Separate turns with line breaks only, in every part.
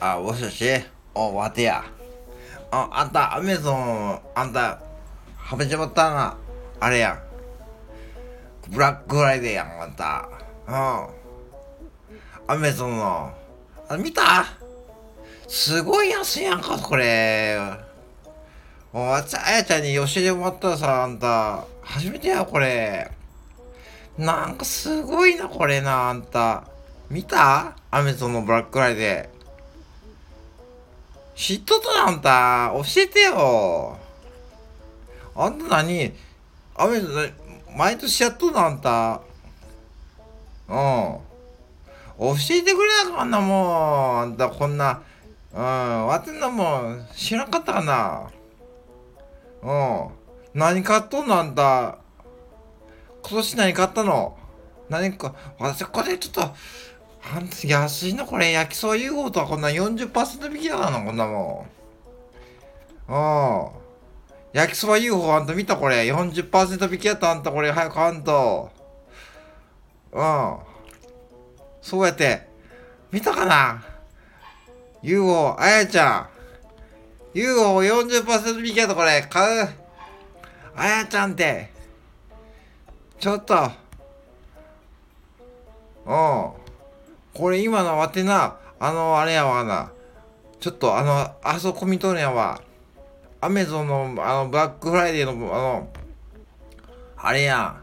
あ、もしもし？お、待てや。あ、あんた、アメゾン、あんた、はめちまったな。あれやん。ブラックフライデーやん、あんた。うん。アメゾンの、あ、見た？すごい安いやんか、これ。おあやちゃんに教えてもらったらさ、あんた、初めてや、これ。なんかすごいな、これな、あんた。見た？アメゾンのブラックライデー。知っとったあんた。教えてよ。あんた何？アメゾン、毎年やっとんのあんた。うん。教えてくれなかんな、もう。あんた、こんな。うん。わてんなもん、知らんかったかな。うん。何買っとんのあんた。今年何買ったの？何か、私これちょっと、安いの？これ、焼きそば UFO とはこんな40%引きだからな、こんなもん。うん。焼きそば UFO あんた見た？これ、40%引きやったあんたこれ、早く買わんと。うん。そうやって。見たかな ?UFO、あやちゃん。UFO40% 引きやったこれ、買う。あやちゃんって。ちょっと。うん。これ今のわてな、あの、あれやわな。ちょっとあの、あそこ見とるやわ。アメゾンの、あの、ブラックフライデーの、あの、あれや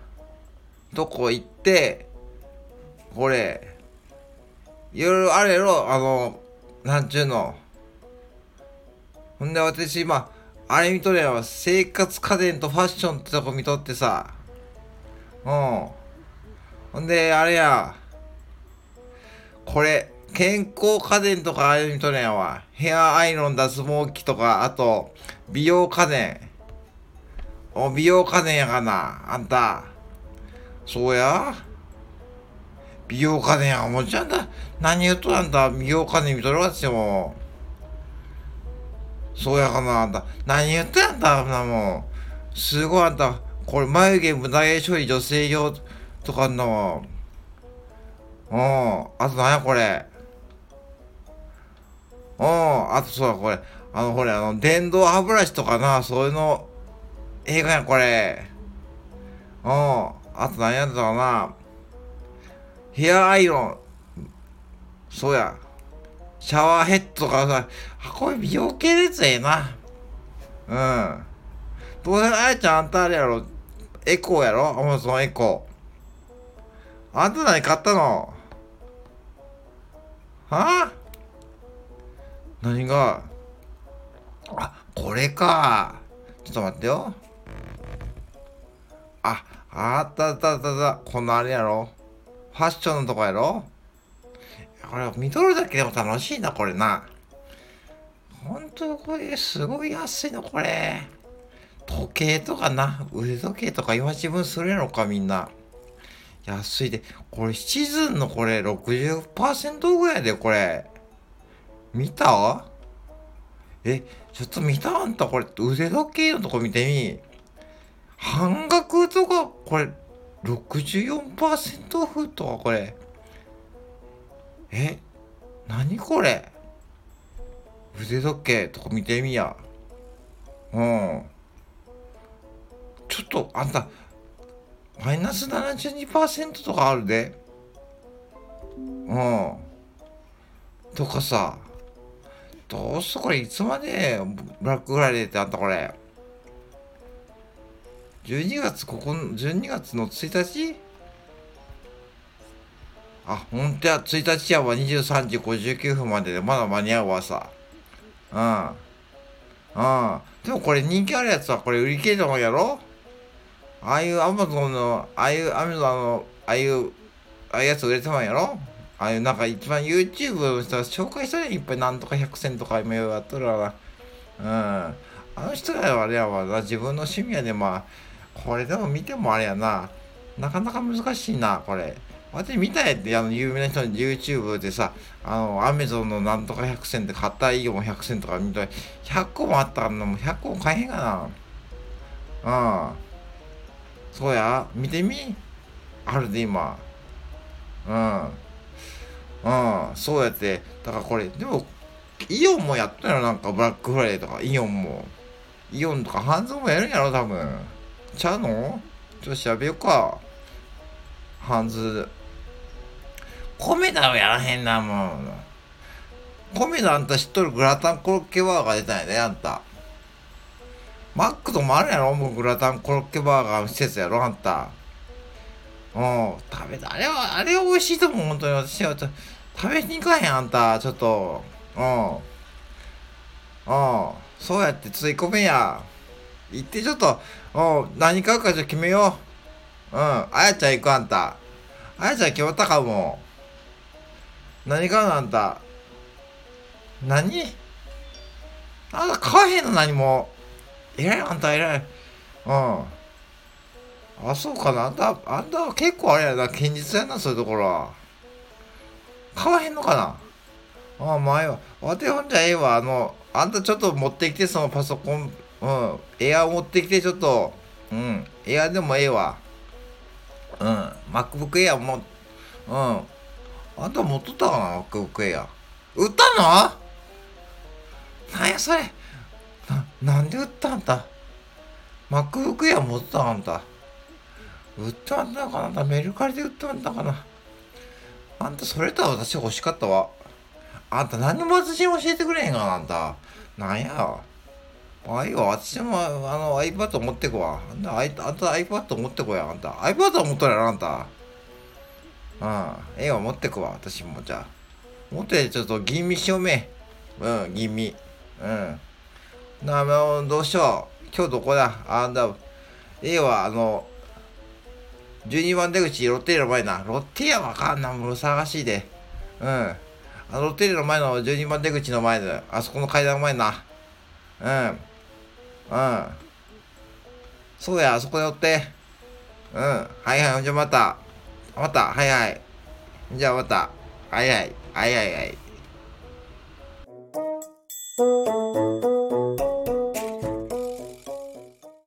ん。どこ行って、これ、いろいろあれやろ、あの、なんちゅうの。ほんで私今、あれ見とるやわ。生活家電とファッションってとこ見とってさ。うん。ほんで、あれや。これ、健康家電とかああいう見とるやわ。ヘアアイロン、脱毛器とか、あと、美容家電。お、美容家電やがな。あんた。そうや美容家電やもちゃんだ。何言うとあんた、美容家電見とるわっても。そうやかな、あんた。何言ってんだ、あんたもう。すごいあんた。これ、眉毛無駄毛処理女性用とかあんなもん。うん。あと何やこれ。うん。あとそうだ、これ。あの、これ、あの、電動歯ブラシとかな、そういうの、映画や、これ。うん。あと何やったかな。ヘアアイロン。そうや。シャワーヘッドとかさ、あ、これ美容系のやつええな。うん。どうせあやちゃんあんたあれやろ。エコーやろ？アマゾンエコー。あんた何買ったの？は？あ何が？あ、これか。ちょっと待ってよ。あ、あったあったあったあった。このあれやろ？ファッションのとこやろ？これ見とるだけでも楽しいな、これな。ほんとこれすごい安いの、これ。時計とかな。腕時計とか今自分するやろか、みんな。安いで。これシズンのこれ60%ぐらいで、これ。見た？え、ちょっと見たあんたこれ腕時計のとこ見てみ。半額とか、これ64%オフとかこれ。え、何これ？腕時計とか見てみや。うん。ちょっとあんた、マイナス72%とかあるで。うん。とかさ、どうすこれいつまでブラックフライデーってあったこれ。12月ここ、12月の1日？あ、ほんとや、1日やわ、23時59分までで、まだ間に合うわさ。うん。うん。でもこれ人気あるやつはこれ売り切れたもんやろ？ああいうアマゾンの、ああいうアマゾンの、ああいう、ああいうやつ売れてまんやろ？ああいうなんか一番 YouTube の人が紹介したらいっぱいなんとか100選とか今やっとるわな。うん。あの人らはあれやわな、自分の趣味やでまあ、これでも見てもあれやな。なかなか難しいな、これ。私見たやって、あの、有名な人の YouTube でさ、あの、アメゾンのなんとか100選で買ったイオン100選とか見たら、100個もあったからな、もう100個も買えへんがな。うん。そうや、見てみ。あるで今。うん。うん。そうやって。だからこれでもイオンもやったよなんかブラックフライデーとか。イオンも。イオンとかハンズもやるんやろ多分。ちゃうの？ちょっと調べようか。ハンズ。米田はやらへんなもん米田あんた知っとるグラタンコロッケバーガー出たんやであんた。マックともあるやろ？もうグラタンコロッケバーガーの施設やろ？あんた。うん。食べた。あれはあれは美味しいと思う本当に私は。食べに行かへんあんた。ちょっと。うん。うん。そうやってつい込めや。行ってちょっとうん。何買うかじゃ決めよう。うん。あやちゃん行くあんた。あやちゃん決まったかも。何買うのあんた。何？あんた買わへんの何も。偉いあんた偉い。うん。あそうかな。あんたあんた結構あれやな。堅実やなそういうところは。買わへんのかな。ああ前は。わてほんじゃええわ。あのあんたちょっと持ってきてそのパソコンうん。エア持ってきてちょっとうん。エアでもええわ。うん。MacBook Air もうん。あんた持っとったかな MacBook Air 売ったの？なんやそれ。なんで売ったんた MacBook Air 持ったんた売ったんだかなメルカリで売ったんだかな。あんたそれとは私欲しかったわ。あんた何も私に教えてくれへんかなあんたなんや？ああいいわ私もあの iPad 持ってくわ。あんたあんた iPad 持ってこや。あんた iPad 持っとるやろあんた。うんええわ持ってくわ私もじゃあ。持ってちょっと吟味しようめ。うん吟味。うん。なあもうどうしよう。今日どこだ？あんだ。ええわあの12番出口ロッテリアの前なロッテリアわかんなもう探しいで。うん。あのロッテリアの前の12番出口の前で。あそこの階段の前なうん。うん。そうやあそこで寄って。うん。はいはい。ほんじゃまた。また。はいはい。じゃあまた。はい。はいはい。はいはい。